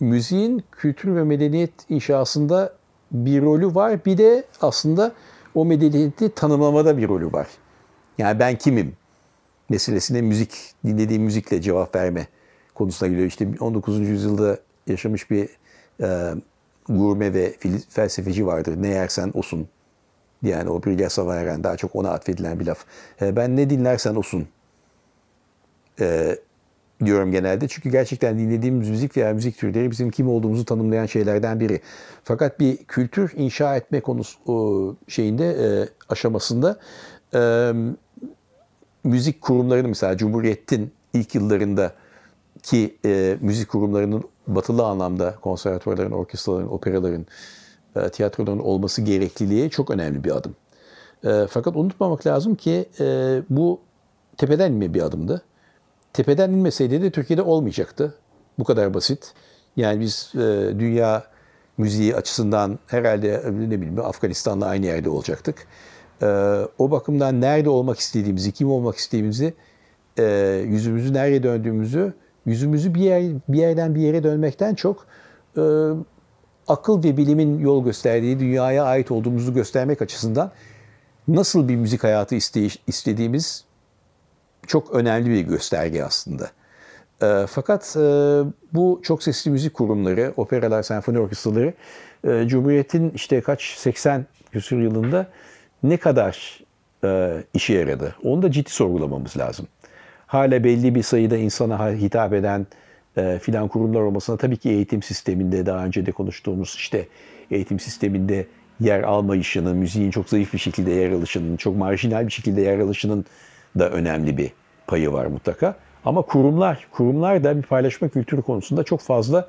müziğin kültür ve medeniyet inşasında bir rolü var. Bir de aslında o medeniyeti tanımlamada bir rolü var. Yani ben kimim meselesine müzik, dinlediğim müzikle cevap verme konusuna geliyor. İşte 19. yüzyılda yaşamış bir e, gurme ve felsefeci vardır. Ne yersen osun. Yani o Brilya Savaran daha çok ona atfedilen bir laf. E, ben ne dinlersen osun e, diyorum genelde. Çünkü gerçekten dinlediğimiz müzik veya müzik türleri bizim kim olduğumuzu tanımlayan şeylerden biri. Fakat bir kültür inşa etme konusu şeyinde e, aşamasında e, müzik kurumlarını mesela Cumhuriyet'in ilk yıllarında ki e, müzik kurumlarının batılı anlamda konservatuvarların, orkestraların, operaların, tiyatroların olması gerekliliği çok önemli bir adım. Fakat unutmamak lazım ki bu tepeden inme bir adımdı. Tepeden inmeseydi de Türkiye'de olmayacaktı. Bu kadar basit. Yani biz e, dünya müziği açısından herhalde ne bileyim Afganistan'la aynı yerde olacaktık. E, o bakımdan nerede olmak istediğimizi, kim olmak istediğimizi, e, yüzümüzü nereye döndüğümüzü, yüzümüzü bir yer bir yerden bir yere dönmekten çok e, akıl ve bilimin yol gösterdiği dünyaya ait olduğumuzu göstermek açısından nasıl bir müzik hayatı istediğimiz çok önemli bir gösterge aslında. E, fakat e, bu çok sesli müzik kurumları, operalar, senfoni orkestraları e, Cumhuriyet'in işte kaç 80 küsur yılında ne kadar e, işe yaradı? Onu da ciddi sorgulamamız lazım. Hala belli bir sayıda insana hitap eden e, filan kurumlar olmasına tabii ki eğitim sisteminde daha önce de konuştuğumuz işte eğitim sisteminde yer almayışının, müziğin çok zayıf bir şekilde yer alışının, çok marjinal bir şekilde yer alışının da önemli bir payı var mutlaka. Ama kurumlar, kurumlar da bir paylaşma kültürü konusunda çok fazla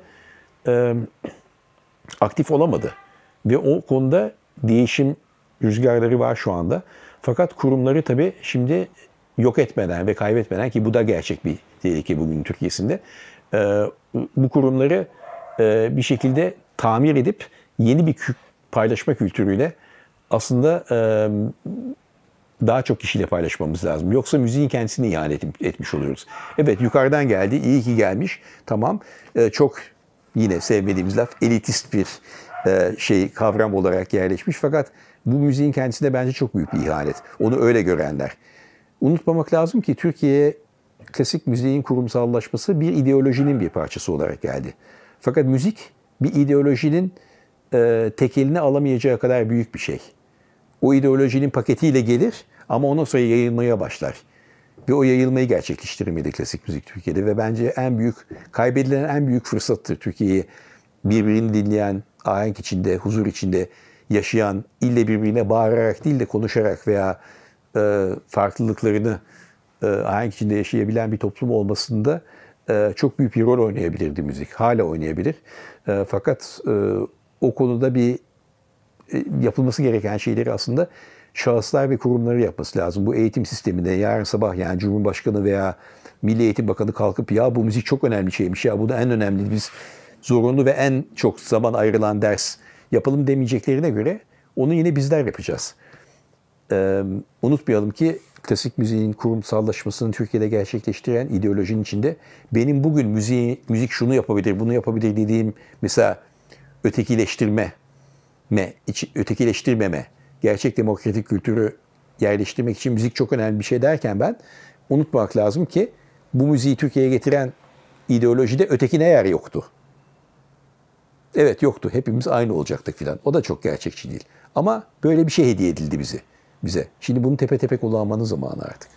e, aktif olamadı. Ve o konuda değişim rüzgarları var şu anda. Fakat kurumları tabii şimdi yok etmeden ve kaybetmeden ki bu da gerçek bir tehlike bugün Türkiye'sinde e, bu kurumları e, bir şekilde tamir edip yeni bir paylaşma kültürüyle aslında e, daha çok kişiyle paylaşmamız lazım. Yoksa müziğin kendisini ihanet etmiş oluyoruz. Evet yukarıdan geldi, iyi ki gelmiş. Tamam. E, çok yine sevmediğimiz laf elitist bir e, şey kavram olarak yerleşmiş. Fakat bu müziğin kendisinde bence çok büyük bir ihanet. Onu öyle görenler. Unutmamak lazım ki Türkiye'ye klasik müziğin kurumsallaşması bir ideolojinin bir parçası olarak geldi. Fakat müzik bir ideolojinin e, tekelini alamayacağı kadar büyük bir şey. O ideolojinin paketiyle gelir ama ondan sonra yayılmaya başlar. Ve o yayılmayı gerçekleştirmedi klasik müzik Türkiye'de ve bence en büyük, kaybedilen en büyük fırsattır Türkiye'yi birbirini dinleyen, ahenk içinde, huzur içinde yaşayan, ille birbirine bağırarak değil de konuşarak veya e, farklılıklarını e, ahenk içinde yaşayabilen bir toplum olmasında e, çok büyük bir rol oynayabilirdi müzik. Hala oynayabilir. E, fakat e, o konuda bir e, yapılması gereken şeyleri aslında şahıslar ve kurumları yapması lazım. Bu eğitim sisteminde yarın sabah yani Cumhurbaşkanı veya Milli Eğitim Bakanı kalkıp ya bu müzik çok önemli şeymiş ya bu da en önemli biz zorunlu ve en çok zaman ayrılan ders yapalım demeyeceklerine göre onu yine bizler yapacağız. Ee, unutmayalım ki klasik müziğin kurumsallaşmasını Türkiye'de gerçekleştiren ideolojinin içinde benim bugün müziği, müzik şunu yapabilir, bunu yapabilir dediğim mesela ötekileştirme, me, ötekileştirmeme, gerçek demokratik kültürü yerleştirmek için müzik çok önemli bir şey derken ben unutmak lazım ki bu müziği Türkiye'ye getiren ideolojide ötekine yer yoktu. Evet yoktu. Hepimiz aynı olacaktık filan. O da çok gerçekçi değil. Ama böyle bir şey hediye edildi bize. bize. Şimdi bunu tepe tepe kullanmanın zamanı artık.